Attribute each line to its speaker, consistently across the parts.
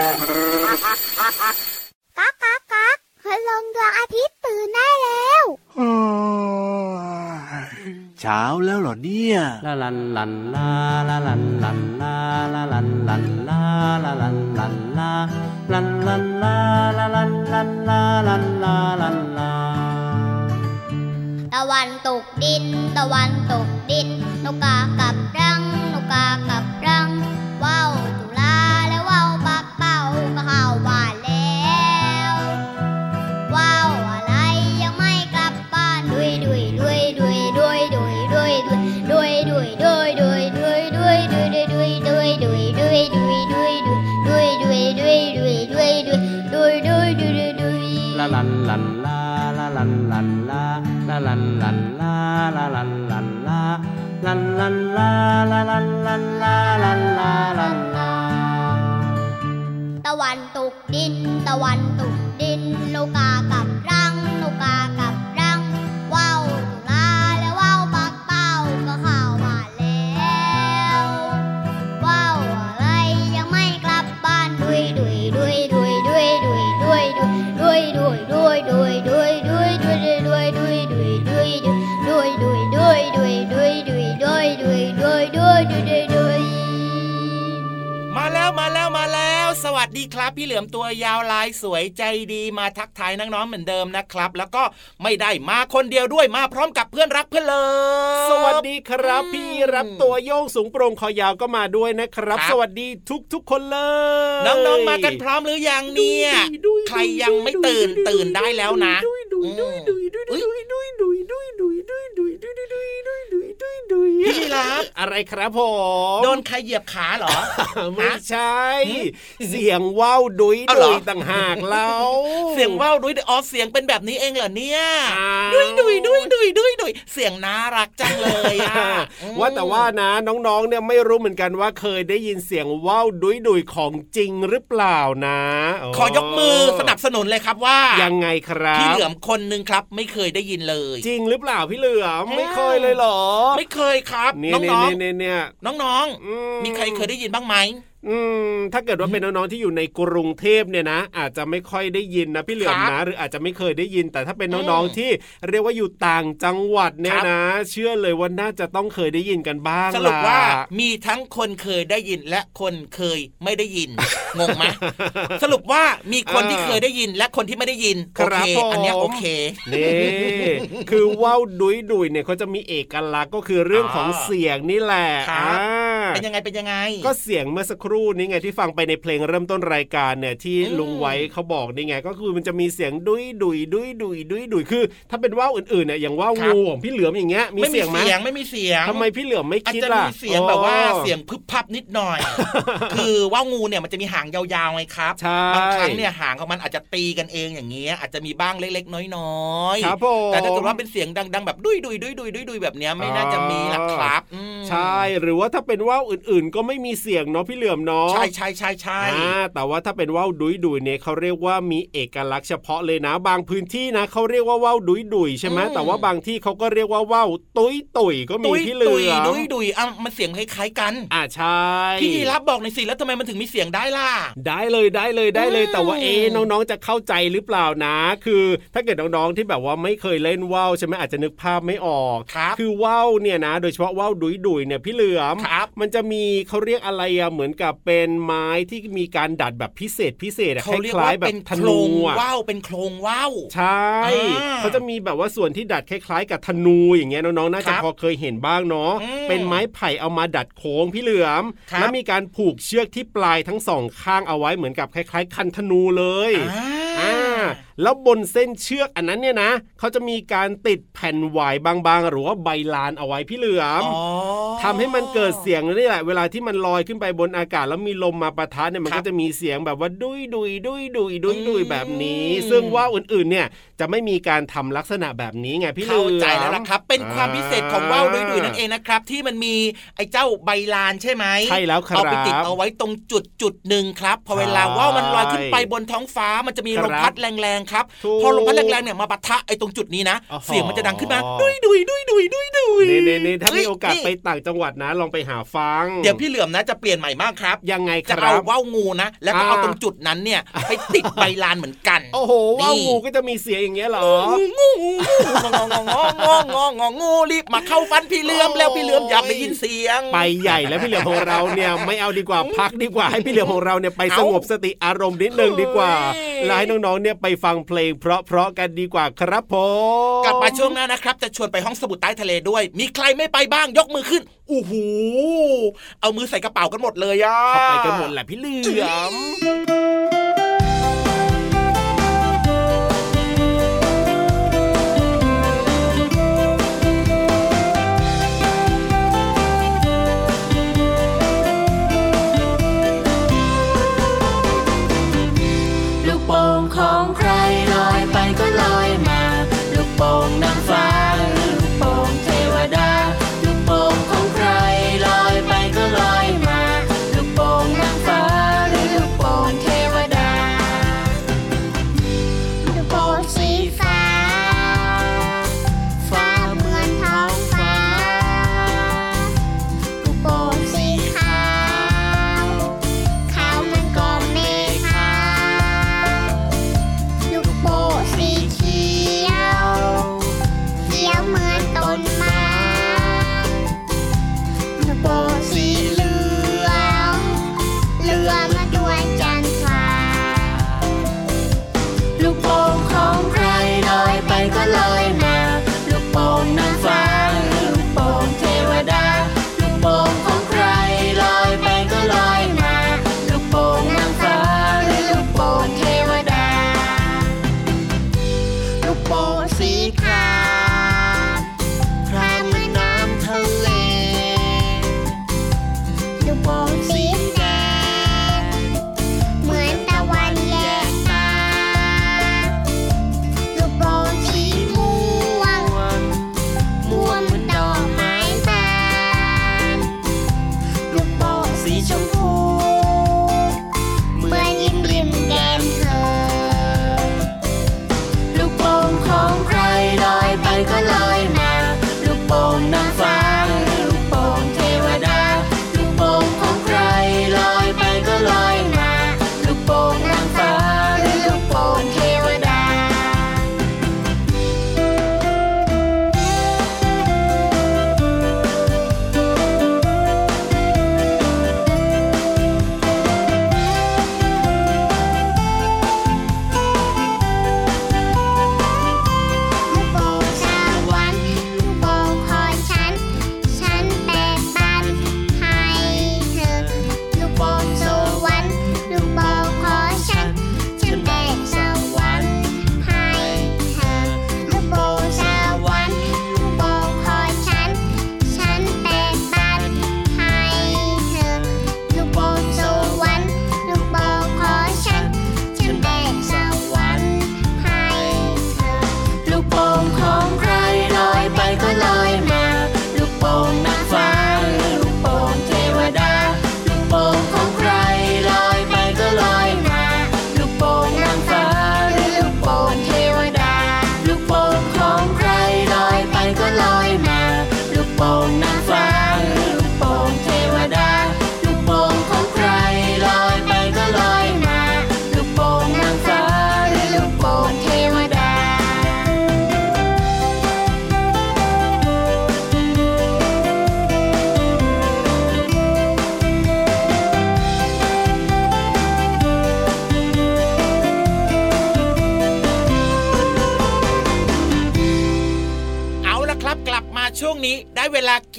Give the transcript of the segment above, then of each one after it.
Speaker 1: ก๊ากก๊ากก๊ากคืลงดวงอาทิตย์ตื่นได้แล้ว
Speaker 2: เช้าแล้วเหรอเนี่ย
Speaker 3: ลาลันลันลาลาลันลันลาลาลันลันลาลาลันลันลาลันลันลาลาลันลันลาลันลาลันลา
Speaker 1: ตะวันตกดิน ตะวันตกดินนกกากับรังนกกากับ ลันลาลัน
Speaker 3: ลันลาลาลันลันลาลันลาลันลา
Speaker 1: ตะวันตกดิน ตะวันตกดิน โลกากับ ดี
Speaker 4: ครับพี่เหลือมตัวยาวลายสวยใจดีมาทักทายน้องๆเหมือนเดิมนะครับ แล้วก็ไม่ได้มาคนเดียวด้วยมาพร้อมกับเพื่อนรักเพื่อนเลิฟ
Speaker 5: สวัสดีครับ
Speaker 4: อืม
Speaker 5: พี่รับตัวโยงสูงโปร่งคอยาวก็มาด้วยนะครับ
Speaker 4: ครับ
Speaker 5: สวัสดีทุกทุกๆคนเลย
Speaker 4: น้องๆมากันพร้อมหรือยังเนี่ย
Speaker 5: ดุย
Speaker 4: ใครยังไม่ตื่นตื่นได้แล้วนะ
Speaker 5: ดุยดุยดุยดุยดุย
Speaker 4: อุ๊ย
Speaker 5: ดุยดุยดุยดุยดุยดุยดุยดุยดุยดุยดุยดุยดุยดุย
Speaker 4: พี่รับ
Speaker 5: อะไรครับผม
Speaker 4: โดนใครเหยียบขาเหรอ
Speaker 5: ไม่ใช่ เสียงว่าวดุย
Speaker 4: เอาเหร
Speaker 5: ดุ
Speaker 4: อ
Speaker 5: ยต่างหากเรา
Speaker 4: เสียงว่าวดุยอ๋อเสียงเป็นแบบนี้เองเหรอเนี่ย
Speaker 5: อ่า
Speaker 4: ดุยดุยดุยดุยดุยดุยเสียงน่ารักจังเลยอะอืม
Speaker 5: ว่าแต่ว่านะน้องๆเนี่ยไม่รู้เหมือนกันว่าเคยได้ยินเสียงว่าวดุยดุยของจริงหรือเปล่านะ
Speaker 4: ขอยกมือสนับสนุนเลยครับว่า
Speaker 5: ยังไงครับ
Speaker 4: พี่เหลือมคนหนึ่งครับ ไม่เคยได้ยินเลย
Speaker 5: จริงหรือเปล่าพี่เหลือม
Speaker 4: อืม
Speaker 5: ไม่เคยเลยเหรอ
Speaker 4: ไม่เคยครับ
Speaker 5: นี่
Speaker 4: น้อง
Speaker 5: นี่นี่เนี่ย
Speaker 4: ๆน้อง
Speaker 5: อื
Speaker 4: ๆมีใครเคยได้ยินบ้างไหม
Speaker 5: อืม ถ้าเกิดว่าเป็นน้องๆที่อยู่ในกรุงเทพเนี่ยนะ อาจจะไม่ค่อยได้ยินนะพี่เหลือม
Speaker 4: ครับ
Speaker 5: นะ หรืออาจจะไม่เคยได้ยิน แต่ถ้าเป็นน้อง
Speaker 4: อืม
Speaker 5: ๆที่เรียกว่าอยู่ต่างจังหวัดเนี่ย
Speaker 4: ครับ
Speaker 5: นะ เชื่อเลยว่าน่าจะต้องเคยได้ยินกันบ้าง
Speaker 4: สรุปว่า
Speaker 5: ล่ะ
Speaker 4: มีทั้งคนเคยได้ยินและคนเคยไม่ได้ยินงงไหมสรุปว่ามีคนที่เคยได้ยินและคนที่ไม่ได้ยิน
Speaker 5: ค
Speaker 4: โอ
Speaker 5: รับ
Speaker 4: เค
Speaker 5: ผม
Speaker 4: อันเนี้ยโอเค
Speaker 5: นี่คือว่าวดุยดุยเนี่ยเขาจะมีเอกลักษณ์ก็คือเรื่องของ
Speaker 4: อ่า
Speaker 5: เสียงนี่แหละ
Speaker 4: ครับ
Speaker 5: อ่า
Speaker 4: เป็นยังไงเป็นยังไง
Speaker 5: ก็เสียงเมื่อสักครู่นี้ไงที่ฟังไปในเพลงเริ่มต้นรายการเนี่ยที่
Speaker 4: อืม
Speaker 5: ลุงไว้เขาบอกนี่ไง ก็คือมันจะมีเสียงดุยดุยดุยดุยดุยดุยคือ ถ้าเป็นว่าวอื่นๆเนี่ยอย่างว่าวงูของพี่เหลือมอย่างเงี้ยมี
Speaker 4: ไม่มี
Speaker 5: เสียงไหม
Speaker 4: เสียงไม่มีเสียง
Speaker 5: ทำไมพี่เหลือมไม่
Speaker 4: อาจ
Speaker 5: คิด
Speaker 4: จะ
Speaker 5: ล่ะ
Speaker 4: มีเสียงแบบว่า
Speaker 5: อ๋อ
Speaker 4: เสียงพึบพับนิดหน่อย คือว่างูเนี่ยมันจะมีหางยาวๆไงครับ
Speaker 5: ใช่
Speaker 4: บางครั้งเนี่ยหางของมันอาจจะตีกันเองอย่างเงี้ยอาจจะมีบ้างเล็ก ๆ น้อยๆ
Speaker 5: ครับผม
Speaker 4: แต่ถ้าเกิดว่าเป็นเสียงดัง ๆ แบบดุยดุยดุยดุยดุยดุยแบบเนี้ยไม่น่าจะมีหลักครับอืม
Speaker 5: ใช่หรือว่าถ้าเป็นว่าวอื่นๆ ก็ไม่มีเสียงเนาะพี่เหลือมเนาะ
Speaker 4: ใช่ใช่ใช่ใช่
Speaker 5: แต่ว่าถ้าเป็นว่าวดุยดุยเนี่ยเขาเรียกว่ามีเอกลักษณ์เฉพาะเลยนะ บางพื้นที่นะเขาเรียกว่าว่าวดุยดุยใช่ไหมแต่ว่าบางที่เขาก็เรียกว่าว่าวตุยตุยก็มีพี่เหลื
Speaker 4: ดุย
Speaker 5: อม
Speaker 4: ดุยดุยอะมันเสียงคล้ายๆกัน
Speaker 5: อ่าใช่
Speaker 4: พี่ยีรับบอกหน่อยสิแล้วทำไมมันถึงมีเสียงได้ล่ะ
Speaker 5: ได้เลยได้เลยได้เลย แต่ว่าเอ๊น้องๆจะเข้าใจหรือเปล่านะ คือถ้าเกิดน้องๆที่แบบว่าไม่เคยเล่นว่าวใช่ไหมอาจจะนึกภาพไม่ออก
Speaker 4: ครับ
Speaker 5: คือว่าวเนี่ยนะ โดยเฉพาะว่าวดุยดุยเนี่ยพี่เหลือม
Speaker 4: ครับ
Speaker 5: มันจะมีเขาเรียกอะไรอะเหมือนกับเป็นไม้ที่มีการดัดแบบพิเศษพิเศษอะค
Speaker 4: เขาเรียก
Speaker 5: ล้า
Speaker 4: ว่าย
Speaker 5: ๆแบ
Speaker 4: เป็
Speaker 5: บ
Speaker 4: น
Speaker 5: ธ
Speaker 4: โคร
Speaker 5: นู
Speaker 4: ง
Speaker 5: อะ
Speaker 4: ว่าวเป็นโครงว่าว
Speaker 5: ใช่
Speaker 4: อ่า
Speaker 5: เขาจะมีแบบว่าส่วนที่ดัดคล้ายๆ กับธนูอย่างเงี้ยน้องๆน่าจะ
Speaker 4: ครับ
Speaker 5: พอเคยเห็นบ้างเนาะ
Speaker 4: อืม
Speaker 5: เป็นไม้ไผ่เอามาดัดโค้งพี่เหลือม
Speaker 4: ครับ
Speaker 5: แล้วมีการผูกเชือกที่ปลายทั้งสองข้างเอาไว้เหมือนกับคล้าย ๆ คันธนูเลย
Speaker 4: อ่า
Speaker 5: อ่า แล้วบนเส้นเชือกอันนั้นเนี่ยนะเขาจะมีการติดแผ่นหวายบางๆ หรือว่าใบลานเอาไว้พี่เหลือม
Speaker 4: อ๋อ
Speaker 5: ทำให้มันเกิดเสียงนี่แหละเวลาที่มันลอยขึ้นไปบนอากาศแล้วมีลมมาปะทะเนี่ยมัน
Speaker 4: ครับ
Speaker 5: ก็จะมีเสียงแบบว่าดุยดุยดุยดุยดุยดุย
Speaker 4: อืม
Speaker 5: แบบนี้ ซึ่งว่าวอื่นๆเนี่ยจะไม่มีการทำลักษณะแบบนี้ไงพี่เหลื
Speaker 4: เข้า
Speaker 5: อม
Speaker 4: ใจแล้วล่ะครับ เป็นความพิเศษของว่าวดุยดุยนั่นเองนะครับ ที่มันมีไอ้เจ้าใบลานใช่ไหม
Speaker 5: ใช่แล้วครับ
Speaker 4: เอาไปติดเอาไว้ตรงจุดจุดหนึ่งครับ พอเวลา
Speaker 5: ใช่
Speaker 4: ว่าวมันลอยขึ้นไปบนท้องฟ้ามันจะมีลม
Speaker 5: ครับ
Speaker 4: พัดแแรงๆครับ
Speaker 6: ถูก
Speaker 4: พอลมพัดแรงๆเนี่ยมาปะทะไอ้ตรงจุดนี้นะ
Speaker 6: อ๋อ
Speaker 4: เสียงมันจะดังขึ้นมาดุยดุยดุยดุยดุยดุย
Speaker 6: เน่เน่ถ้ามีโอกาส
Speaker 4: นี่
Speaker 6: ไปต่างจังหวัดนะลองไปหาฟัง
Speaker 4: เดี๋ยวพี่เหลือมนะจะเปลี่ยนใหม่มากครับ
Speaker 6: ยังไงค
Speaker 4: จะ
Speaker 6: รั
Speaker 4: เอา
Speaker 6: บ
Speaker 4: ว่าวงูนะ แล้วก็เอา
Speaker 6: อ่า
Speaker 4: ตรงจุดนั้นเนี่ยไปติดใบลานเหมือนกัน
Speaker 6: โอ้โห
Speaker 4: นี่
Speaker 6: ว่าวงูก็จะมีเสียงอย่างเงี้ยเหรอ
Speaker 4: งูงูงูงูงององององององงูรีบมาเข้าฟันพี่เหลือมแล้วพี่เหลือมอยากได้ยินเสียง
Speaker 6: ไปใหญ่แล้วพี่เหลือมของเราเนี่ยไม่เอาดีกว่าพักดีกว่าให้พี่เหลือมของเราเนี่ยไป
Speaker 4: เอา
Speaker 6: สงบสติอารมณ์นิดนึงดีกว่า
Speaker 4: เฮ้ย
Speaker 6: แล้วให้น้องๆเนี่ยไปฟังเพลงเพราะๆกันดีกว่าครับผม
Speaker 4: กลับมาช่วงหน้านะครับ จะชวนไปห้องสมุดใต้ทะเลด้วย มีใครไม่ไปบ้างยกมือขึ้นอู้หูเอามือใส่กระเป๋ากันหมดเลยอะ
Speaker 6: เข้าไปกันหมดแหละพี่เหลือม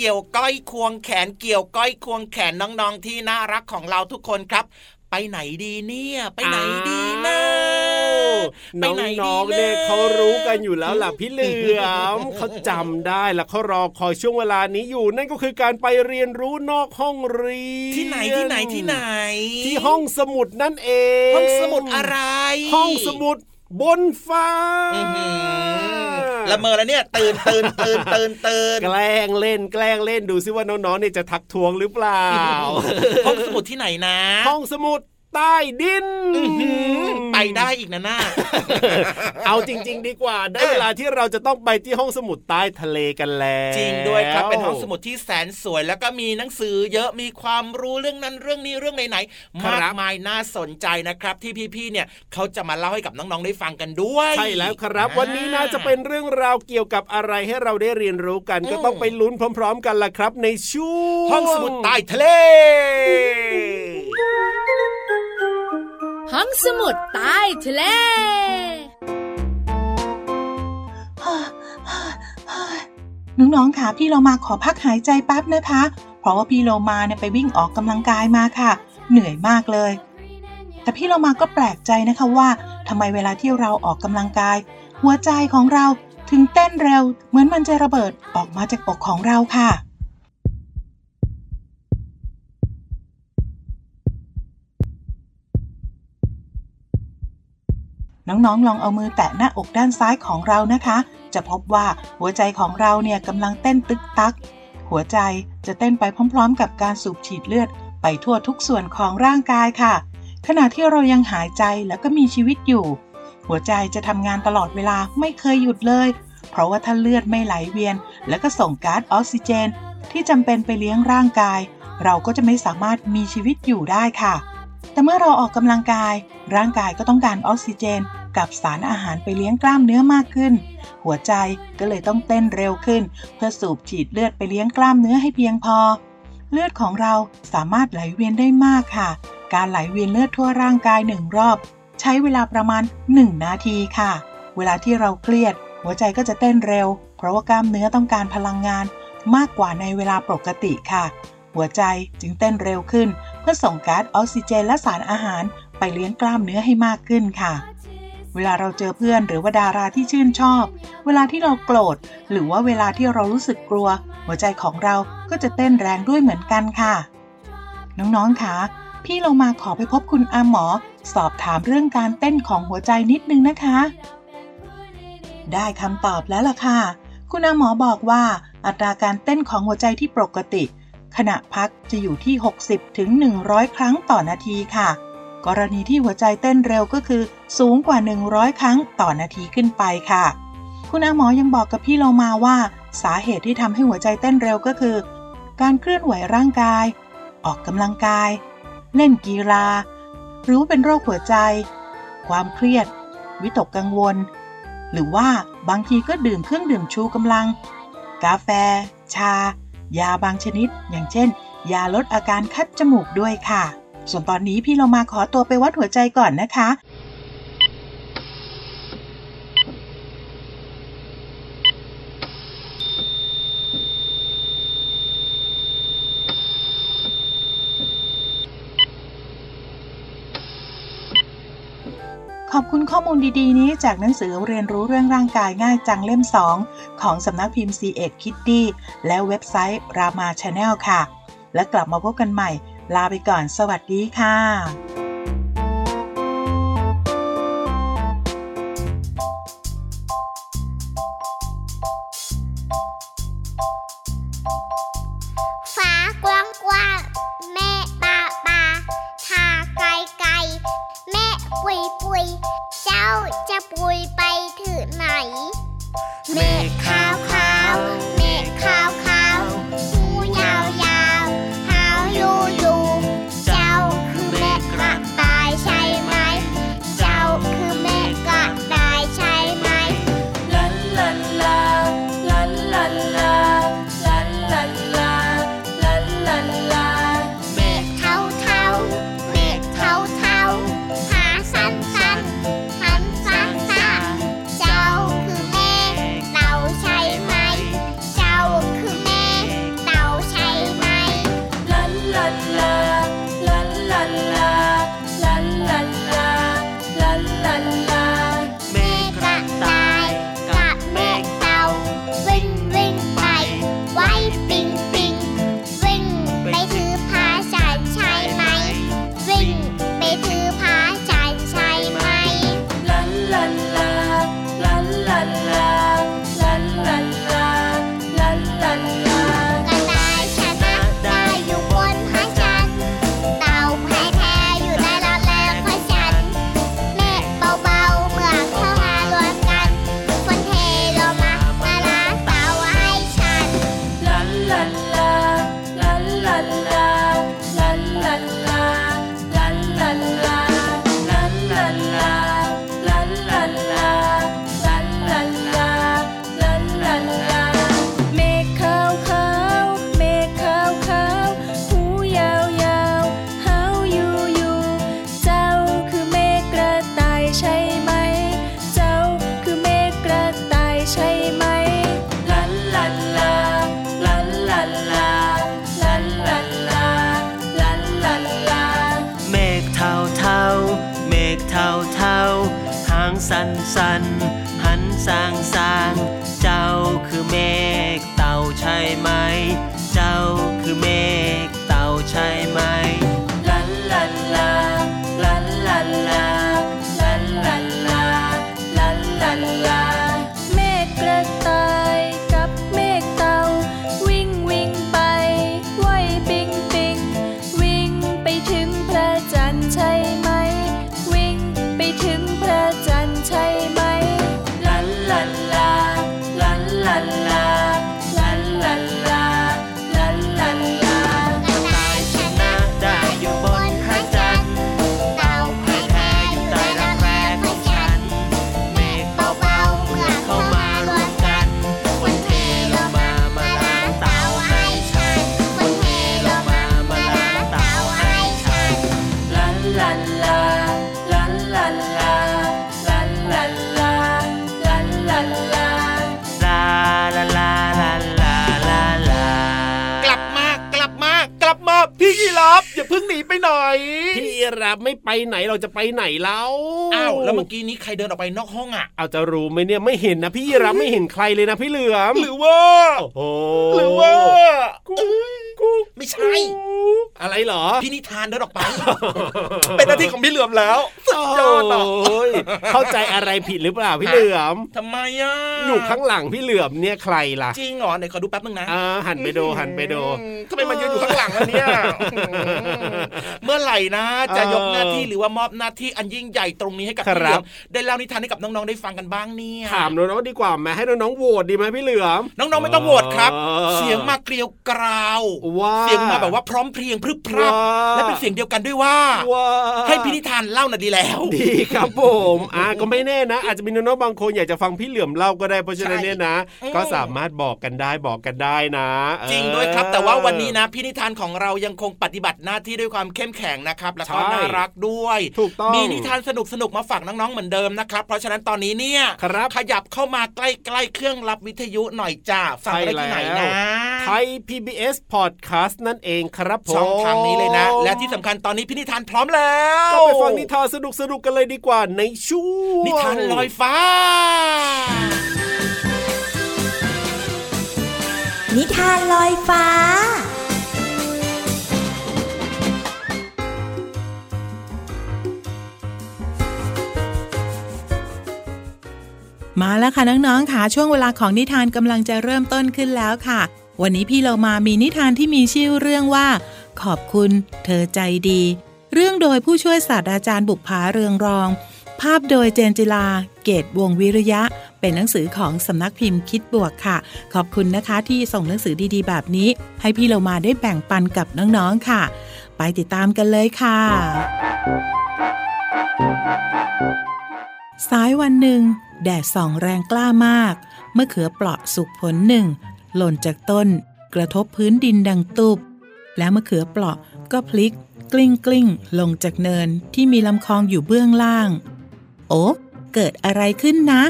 Speaker 4: กี่ยวก้อยควงแขนเกี่ยวก้อยควงแขนน้องๆที่น่ารักของเราทุกคนครับ ไปไหนดีเนี่ยไปไหนดีนะไป
Speaker 6: น้
Speaker 4: ไหนดี
Speaker 6: องๆะเนี่ยเขารู้กันอยู่แล้วล่ะพี่เหลือมเขาจำได้และเขารอคอยช่วงเวลานี้อยู่ นั่นก็คือการไปเรียนรู้นอกห้องเรียน
Speaker 4: ที่ไหนที่ไหนที่ไหน
Speaker 6: ที่ห้องสมุดนั่นเอง
Speaker 4: ห้องสมุดอะไร
Speaker 6: ห้องสมุดบนฟ้า
Speaker 4: อื้อหือ ละเมอแล้วเนี่ยตื่นตื่นตื่นตื่นตื่น
Speaker 6: แกล้งเล่นแกล้งเล่นดูซิว่าน้องๆเนี่ยจะทักทวงหรือเปล่า
Speaker 4: ห้องสมุดที่ไหนนะ
Speaker 6: ห้องสมุด
Speaker 5: ใต้ดิน
Speaker 4: อื้อหือไปได้อีกนะน่า
Speaker 5: เอาจริง ๆ ดีกว่า ได้เวลาที่เราจะต้องไปที่ห้องสมุดใต้ทะเลกันแล้ว
Speaker 4: จริงด้วยครับ เป็นห้องสมุดที่แสนสวย แล้วก็มีหนังสือเยอะ มีความรู้เรื่องนั้นเรื่องนี้เรื่องไหนๆมากมายน่าสนใจนะครับ ที่พี่ๆ เนี่ยเขาจะมาเล่าให้กับน้องๆ ได้ฟังกันด้วย
Speaker 5: ใช่แล้วครับ วันนี้น่าจะเป็นเรื่องราวเกี่ยวกับอะไรให้เราได้เรียนรู้กัน ก็ต้องไปลุ้นพร้อม ๆ กันล่ะครับ ในช่วง
Speaker 4: ห้องสมุดใต้ทะเล
Speaker 7: ห้องสมุดใต้ทะเล
Speaker 8: น้องๆค่ะพี่เรามาขอพักหายใจแป๊บนะคะ เพราะว่าพี่โลมาเนี่ยไปวิ่งออกกำลังกายมาค่ะ เหนื่อยมากเลย แต่พี่เรามาก็แปลกใจนะคะว่าทำไมเวลาที่เราออกกำลังกาย หัวใจของเราถึงเต้นเร็ว เหมือนมันจะระเบิดออกมาจากอกของเราค่ะ น้องๆ ลองเอามือแตะหน้าอกด้านซ้ายของเรานะคะ จะพบว่าหัวใจของเราเนี่ยกำลังเต้นตึกตัก หัวใจจะเต้นไปพร้อม ๆ กับการสูบฉีดเลือด ไปทั่วทุกส่วนของร่างกายค่ะ ขณะที่เรายังหายใจแล้วก็มีชีวิตอยู่ หัวใจจะทำงานตลอดเวลาไม่เคยหยุดเลย เพราะว่าถ้าเลือดไม่ไหลเวียน แล้วก็ส่งก๊าซออกซิเจน ที่จำเป็นไปเลี้ยงร่างกาย เราก็จะไม่สามารถมีชีวิตอยู่ได้ค่ะแต่เมื่อเราออกกำลังกาย ร่างกายก็ต้องการออกซิเจน กับสารอาหารไปเลี้ยงกล้ามเนื้อมากขึ้น หัวใจก็เลยต้องเต้นเร็วขึ้น เพื่อสูบฉีดเลือดไปเลี้ยงกล้ามเนื้อให้เพียงพอ เลือดของเราสามารถไหลเวียนได้มากค่ะ การไหลเวียนเลือดทั่วร่างกายหนึ่งรอบ ใช้เวลาประมาณ 1 นาทีค่ะ เวลาที่เราเครียด หัวใจก็จะเต้นเร็ว เพราะว่ากล้ามเนื้อต้องการพลังงาน มากกว่าในเวลาปกติค่ะ หัวใจจึงเต้นเร็วขึ้น เพื่อส่งก๊าซออกซิเจนและสารอาหารไปเลี้ยงกล้ามเนื้อให้มากขึ้นค่ะ เวลาเราเจอเพื่อนหรือว่าดาราที่ชื่นชอบ เวลาที่เราโกรธ หรือว่าเวลาที่เรารู้สึกกลัว หัวใจของเราก็จะเต้นแรงด้วยเหมือนกันค่ะ น้องๆคะพี่เรามาขอไปพบคุณอาหมอ สอบถามเรื่องการเต้นของหัวใจนิดนึงนะคะ ได้คำตอบแล้วล่ะค่ะ คุณอาหมอบอกว่าอัตราการเต้นของหัวใจที่ปกติ ขณะพักจะอยู่ที่ 60ถึง100 ครั้งต่อนาทีค่ะ กรณีที่หัวใจเต้นเร็วก็คือ สูงกว่า 100 ครั้งต่อนาทีขึ้นไปค่ะ คุณอาหมอยังบอกกับพี่โลมาว่า สาเหตุที่ทำให้หัวใจเต้นเร็วก็คือ การเคลื่อนไหวร่างกาย ออกกำลังกาย เล่นกีฬา หรือว่าเป็นโรคหัวใจ ความเครียด วิตกกังวล หรือว่าบางทีก็ดื่มเครื่องดื่มชูกำลัง กาแฟ ชา ยาบางชนิด อย่างเช่น ยาลดอาการคัดจมูกด้วยค่ะ ส่วนตอนนี้พี่เรามาขอตัวไปวัดหัวใจก่อนนะคะขอบคุณข้อมูลดีๆ นี้จากหนังสือเรียนรู้เรื่องร่างกายง่ายจังเล่ม 2 ของสำนักพิมพ์ c ีเอ็ดคิตตี้และเว็บไซต์รามาชาแนลค่ะ และกลับมาพบกันใหม่ ลาไปก่อนสวัสดีค่ะ
Speaker 6: ฟ้ากว้างกว้างแม่ปาปาทาไกลไกลแม่ปุยปุยเจ้าจะปุยไปถึงไหน เมฆ
Speaker 4: หนีไปไหน
Speaker 5: พี่รับไม่ไปไหนเราจะไปไหนแล้ว
Speaker 4: อ้าวแล้วเมื่อกี้นี้ใครเดินออกไปนอกห้องอะ
Speaker 5: เอาจะรู้ไหมเนี่ยไม่เห็นนะพี่รับไม่เห็นใครเลยนะพี่เหลือม
Speaker 4: หรือว่า
Speaker 5: โอ้โห
Speaker 4: หรือว่า
Speaker 5: กุ๊กกุ๊ก
Speaker 4: ไม่ใช่
Speaker 5: อะไรเหรอ
Speaker 4: พี่นิทานเดินออกไป เป็นหน้าที่ของพี่เหลือมแล้วสุดยอดอะ
Speaker 5: โอ้ยเข้าใจอะไรผิดหรือเปล่าพี่เหลือม
Speaker 4: ทำไมอะ
Speaker 5: อยู่ข้างหลังพี่เหลือมเนี่ยใครล่ะ
Speaker 4: จริงเหรอไหนขอดูแป๊บนึงนะ
Speaker 5: อ่าหันไปดูหันไปดู
Speaker 4: อืมทำไมมายืนอยู่ข้างหลังอันเนี่ยเมื่อไหร่นะ จะยกหน้าที่หรือว่ามอบหน้าที่อันยิ่งใหญ่ตรงนี้ให้กับพี่เหลือมได้เล่านิทานให้กับน้องๆได้ฟังกันบ้างเนี่ย
Speaker 5: ถามน้องๆดีกว่าแม่ให้น้องๆโหวตดีไหมพี่เหลือม
Speaker 4: น้องๆไม่ต้องโหวตครับ
Speaker 5: อ๋อ
Speaker 4: เสียงมาเกลียวกราว
Speaker 5: ว้า
Speaker 4: เสียงมาแบบว่าพร้อมเพรียงพรึบพรับ
Speaker 5: ว้า
Speaker 4: และเป็นเสียงเดียวกันด้วยว่า
Speaker 5: ว้า
Speaker 4: ให้พี่นิทานเล่าน่ะดีแล้ว
Speaker 5: ดีครับผมอ่าก็ไม่แน่นะ อาจจะมีน้องๆบางคนอยากจะฟังพี่เหลือมเล่าก็ได้เพราะฉะนั้นเนี่ยนะ
Speaker 4: อืม
Speaker 5: ก็สามารถบอกกันได้บอกกันได้นะเออ
Speaker 4: จริงด้วยครับ แต่ว่าวันนี้นะพี่นิทานของเรายังคงปฏิบัติหน้าที่ด้วยความเข้มแข็งนะครับแล้วก็
Speaker 5: ใช่
Speaker 4: น่ารักด้วย
Speaker 5: ถูกต้อง
Speaker 4: มีนิทานสนุกสนุกๆมาฝากน้องๆเหมือนเดิมนะครับ เพราะฉะนั้นตอนนี้เนี่ย
Speaker 5: ครับ
Speaker 4: ขยับเข้ามาใกล้ๆเครื่องรับวิทยุหน่อยจ้าฟังได้ที่ไหน
Speaker 5: ใช่แล้
Speaker 4: นะ
Speaker 5: วไทย PBS Podcast นั่นเองครับผม
Speaker 4: ช่องทางนี้เลยนะ และที่สำคัญตอนนี้พี่นิทานพร้อมแล้ว
Speaker 5: ก็ไปฟังนิทานสนุกๆกันเลยดีกว่าในช่วง
Speaker 4: นิทานลอยฟ้า
Speaker 9: นิทานลอยฟ้า
Speaker 8: มาแล้วค่ะน้องๆค่ะช่วงเวลาของนิทานกำลังจะเริ่มต้นขึ้นแล้วค่ะ วันนี้พี่เรามามีนิทานที่มีชื่อเรื่องว่า ขอบคุณเธอใจดี เรื่องโดยผู้ช่วยศาสตราจารย์บุกผาเรืองรอง ภาพโดยเจนจิลา เกตวงวิริยะ เป็นหนังสือของสำนักพิมพ์คิดบวกค่ะ ขอบคุณนะคะที่ส่งหนังสือดีๆ แบบนี้ ให้พี่เรามาได้แบ่งปันกับน้องๆค่ะ ไปติดตามกันเลยค่ะสายวันหนึ่ง แดดส่องแรงกล้ามาก เมื่อเขือเปราะสุกผลหนึ่ง หล่นจากต้น กระทบพื้นดินดังตุบแล้วมะเขือเปราะก็พลิก กลิ้งกลิ้งลงจากเนินที่มีลำคลองอยู่เบื้องล่าง โอ้เกิดอะไรขึ้นนะ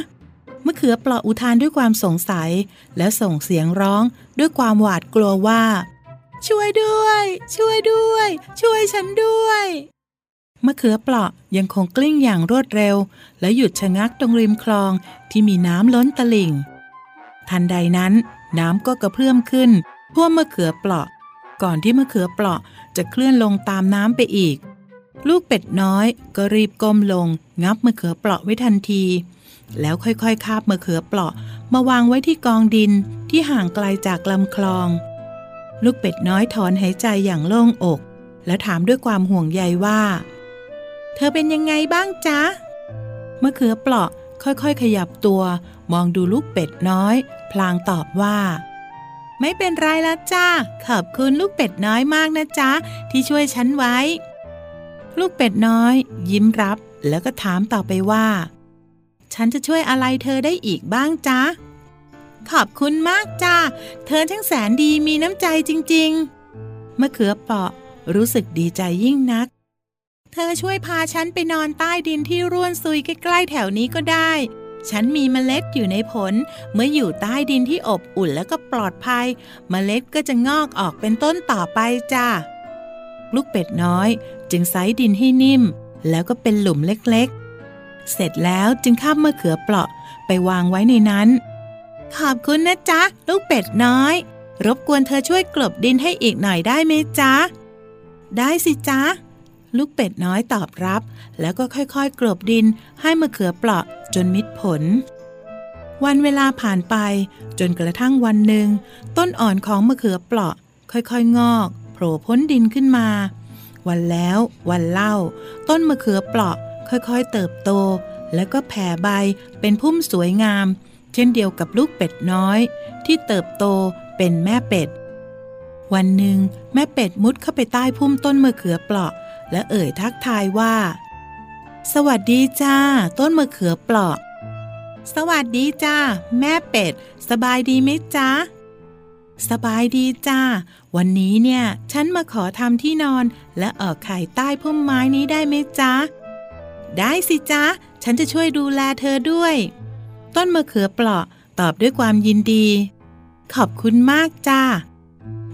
Speaker 8: มะเขือเปราะอุทานด้วยความสงสัย และส่งเสียงร้องด้วยความหวาดกลัวว่า ช่วยด้วย ช่วยด้วย ช่วยฉันด้วยมะเขือเปราะยังคงกลิ้งอย่างรวดเร็ว และหยุดชะงักตรงริมคลองที่มีน้ำล้นตลิ่ง ทันใดนั้น น้ำก็กระเพื่อมขึ้นท่วมมะเขือเปราะ ก่อนที่มะเขือเปราะจะเคลื่อนลงตามน้ำไปอีก ลูกเป็ดน้อยก็รีบก้มลง งับมะเขือเปราะไว้ทันที แล้วค่อยๆคาบมะเขือเปราะมาวางไว้ที่กองดินที่ห่างไกลจากลำคลอง ลูกเป็ดน้อยถอนหายใจอย่างโล่งอก และถามด้วยความห่วงใยว่า เธอเป็นยังไงบ้างจ๊ะมะเขือเปราะค่อยๆ ขยับตัว มองดูลูกเป็ดน้อย พลางตอบว่า ไม่เป็นไรละจ้า ขอบคุณลูกเป็ดน้อยมากนะจ๊ะ ที่ช่วยฉันไว้ ลูกเป็ดน้อย ยิ้มรับแล้วก็ถามต่อไปว่า ฉันจะช่วยอะไรเธอได้อีกบ้างจ๊ะ ขอบคุณมากจ้า เธอทั้งแสนดีมีน้ำใจจริง ๆ มะเขือเปาะรู้สึกดีใจยิ่งนัก เธอช่วยพาฉันไปนอนใต้ดินที่ร่วนซุยใกล้ๆแถวนี้ก็ได้ ฉันมีเมล็ดอยู่ในผล เมื่ออยู่ใต้ดินที่อบอุ่นแล้วก็ปลอดภัย เมล็ดก็จะงอกออกเป็นต้นต่อไปจ้าลูกเป็ดน้อย จึงไซดินให้นิ่ม แล้วก็เป็นหลุมเล็กๆ เสร็จแล้วจึงข้ามมะเขือเปราะไปวางไว้ในนั้น ขอบคุณนะจ๊ะ ลูกเป็ดน้อย รบกวนเธอช่วยกลบดินให้อีกหน่อยได้ไหมจ๊ะ ได้สิจ๊ะ ลูกเป็ดน้อยตอบรับ แล้วก็ค่อยๆ กลบดินให้มะเขือเปราะจนมิดผล วันเวลาผ่านไป จนกระทั่งวันหนึ่ง ต้นอ่อนของมะเขือเปราะ ค่อยๆ งอก โผล่พ้นดินขึ้นมา วันแล้ววันเล่า ต้นมะเขือเปราะค่อยๆ เติบโต แล้วก็แผ่ใบเป็นพุ่มสวยงาม เช่นเดียวกับลูกเป็ดน้อย ที่เติบโตเป็นแม่เป็ดวันหนึ่งแม่เป็ดมุดเข้าไปใต้พุ่มต้นมะเขือเปราะ และเอ่ยทักทายว่า สวัสดีจ้า ต้นมะเขือเปราะ สวัสดีจ้า แม่เป็ด สบายดีไหมจ๊ะสบายดีจ้า วันนี้เนี่ย ฉันมาขอทำที่นอน และออกไข่ใต้พุ่มไม้นี้ได้ไหมจ๊ะได้สิจ๊ะฉันจะช่วยดูแลเธอด้วย ต้นมะเขือเปราะตอบด้วยความยินดี ขอบคุณมากจ้า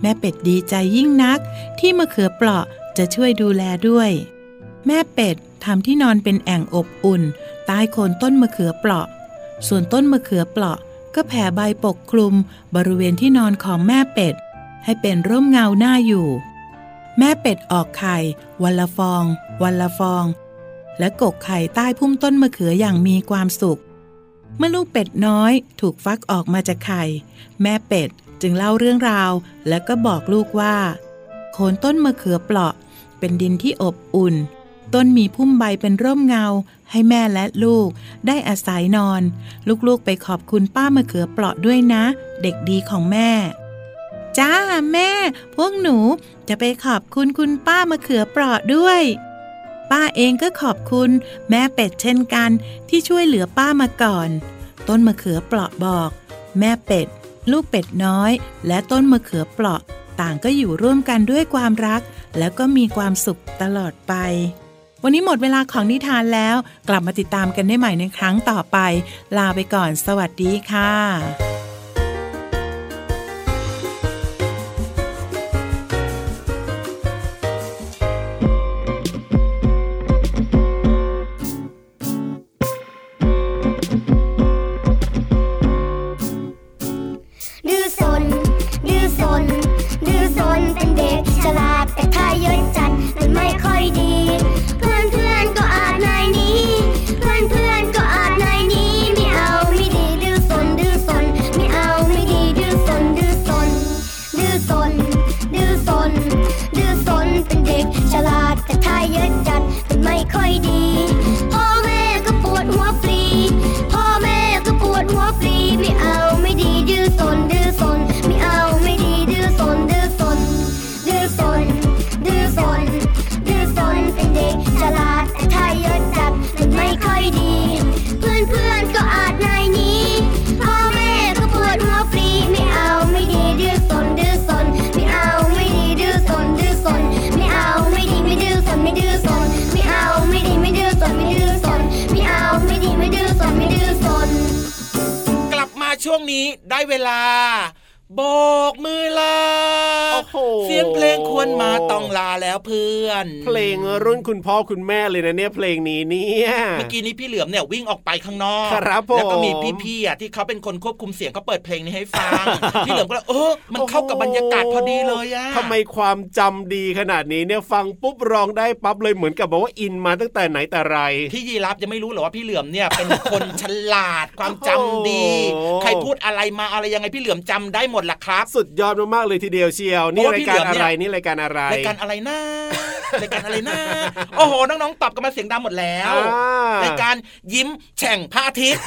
Speaker 8: แม่เป็ดดีใจยิ่งนัก ที่มะเขือเปราะ จะช่วยดูแลด้วย แม่เป็ดทำที่นอนเป็นแอ่งอบอุ่น ใต้โคนต้นมะเขือเปราะ ส่วนต้นมะเขือเปราะ ก็แผ่ใบปกคลุม บริเวณที่นอนของแม่เป็ด ให้เป็นร่มเงาหน้าอยู่ แม่เป็ดออกไข่ วันละฟอง วันละฟอง และกกไข่ใต้พุ่มต้นมะเขืออย่างมีความสุข เมื่อลูกเป็ดน้อยถูกฟักออกมาจากไข่ แม่เป็ดจึงเล่าเรื่องราว แล้วก็บอกลูกว่า โคนต้นมะเขือเปราะ เป็นดินที่อบอุ่น ต้นมีพุ่มใบเป็นร่มเงา ให้แม่และลูก ได้อาศัยนอน ลูกๆไปขอบคุณป้ามะเขือเปราะด้วยนะ เด็กดีของแม่ จ้าแม่ พวกหนูจะไปขอบคุณคุณป้ามะเขือเปราะด้วย ป้าเองก็ขอบคุณแม่เป็ดเช่นกัน ที่ช่วยเหลือป้ามาก่อน ต้นมะเขือเปราะบอก แม่เป็ด ลูกเป็ดน้อย และต้นมะเขือเปราะ ต่างก็อยู่ร่วมกันด้วยความรัก แล้วก็มีความสุขตลอดไป วันนี้หมดเวลาของนิทานแล้ว กลับมาติดตามกันได้ใหม่ในครั้งต่อไป ลาไปก่อน สวัสดีค่ะ
Speaker 4: ช่วงนี้ได้เวลา โบกมือลา
Speaker 5: โอ้โห
Speaker 4: เสียงเพลงควรมาต้องลาแล้วเพื่อน
Speaker 5: เพลงรุ่นคุณพ่อคุณแม่เลยนะเนี่ยเพลงนี้เนี่ย
Speaker 4: เมื่อกี้นี้พี่เหลือมเนี่ยวิ่งออกไปข้างนอก
Speaker 5: ครับผม
Speaker 4: แล้วก็มีพี่ๆอะที่เขาเป็นคนควบคุมเสียงก็เปิดเพลงนี้ให้ฟังพี่เหลือมก็เลยเออมันเข้ากับบรรยากาศพอดีเลยอะ
Speaker 5: ทำไมความจำดีขนาดนี้เนี่ยฟังปุ๊บร้องได้ปั๊บเลยเหมือนกับบอกว่าอินมาตั้งแต่ไหนแต่ไร
Speaker 4: พี่ยีรับจะไม่รู้เหรอว่าพี่เหลือมเนี่ยเป็นคนฉลาดความจำดี
Speaker 5: โอ้โห
Speaker 4: ใครพูดอะไรมาอะไรยังไงพี่เหลือมจำได้หมดล่ะครับ
Speaker 5: สุดยอดมากๆเลยทีเดียวเชียว นี่
Speaker 4: เพราะว่า
Speaker 5: รา
Speaker 4: พี่
Speaker 5: ยการ
Speaker 4: เหลือม
Speaker 5: อะ
Speaker 4: เนี่ย
Speaker 5: ไรนี่รายการอะไร
Speaker 4: รายการอะไรนะรายการอะไรนะโอ้โหน้องๆตอบกันมาเสียงดังหมดแล้ว
Speaker 5: อ่ารา
Speaker 4: ยการยิ้มแฉ่งพระอาทิตย์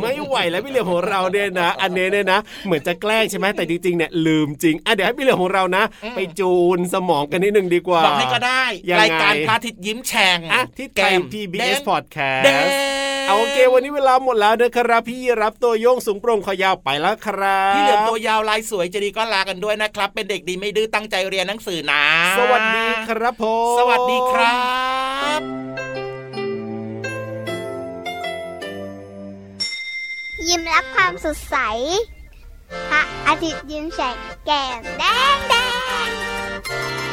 Speaker 5: ไม่ไหวแล้วพี่เหลือมของเราเนี่ยนะ อันนี้เนี่ยนะ เหมือนจะแกล้งใช่ไหมแต่จริงๆเนี่ยลืมจริงอะเดี๋ยวให้พี่เหลือมของเรานะ
Speaker 4: อืม
Speaker 5: ไปจูนสมองกันนิดนึงดีกว่า
Speaker 4: บอกให้ก็ได้
Speaker 5: ยังไง
Speaker 4: รายการพระอาทิตย์ยิ้มแฉ่ง
Speaker 5: อะที่ไท
Speaker 4: แก้
Speaker 5: ย
Speaker 4: ม
Speaker 5: PBS
Speaker 4: แดง
Speaker 5: Podcast
Speaker 4: แดง
Speaker 5: เอา โอเค วันนี้เวลาหมดแล้วนะครับพี่รับตัวโยงสูงโปร่งคอยาวไปแล้วครับ
Speaker 4: พี่เหลือมตัวยาวลายสวยใจะดีก็ลากันด้วยนะครับ เป็นเด็กดีไม่ดื้อตั้งใจเรียนหนังสือนะ
Speaker 5: สวัสดีครับผม
Speaker 4: สวัสดีครับ
Speaker 1: ยิ้มรับความสดใสพระอาทิตย์ยิ้มแฉกแก้มแดงแดง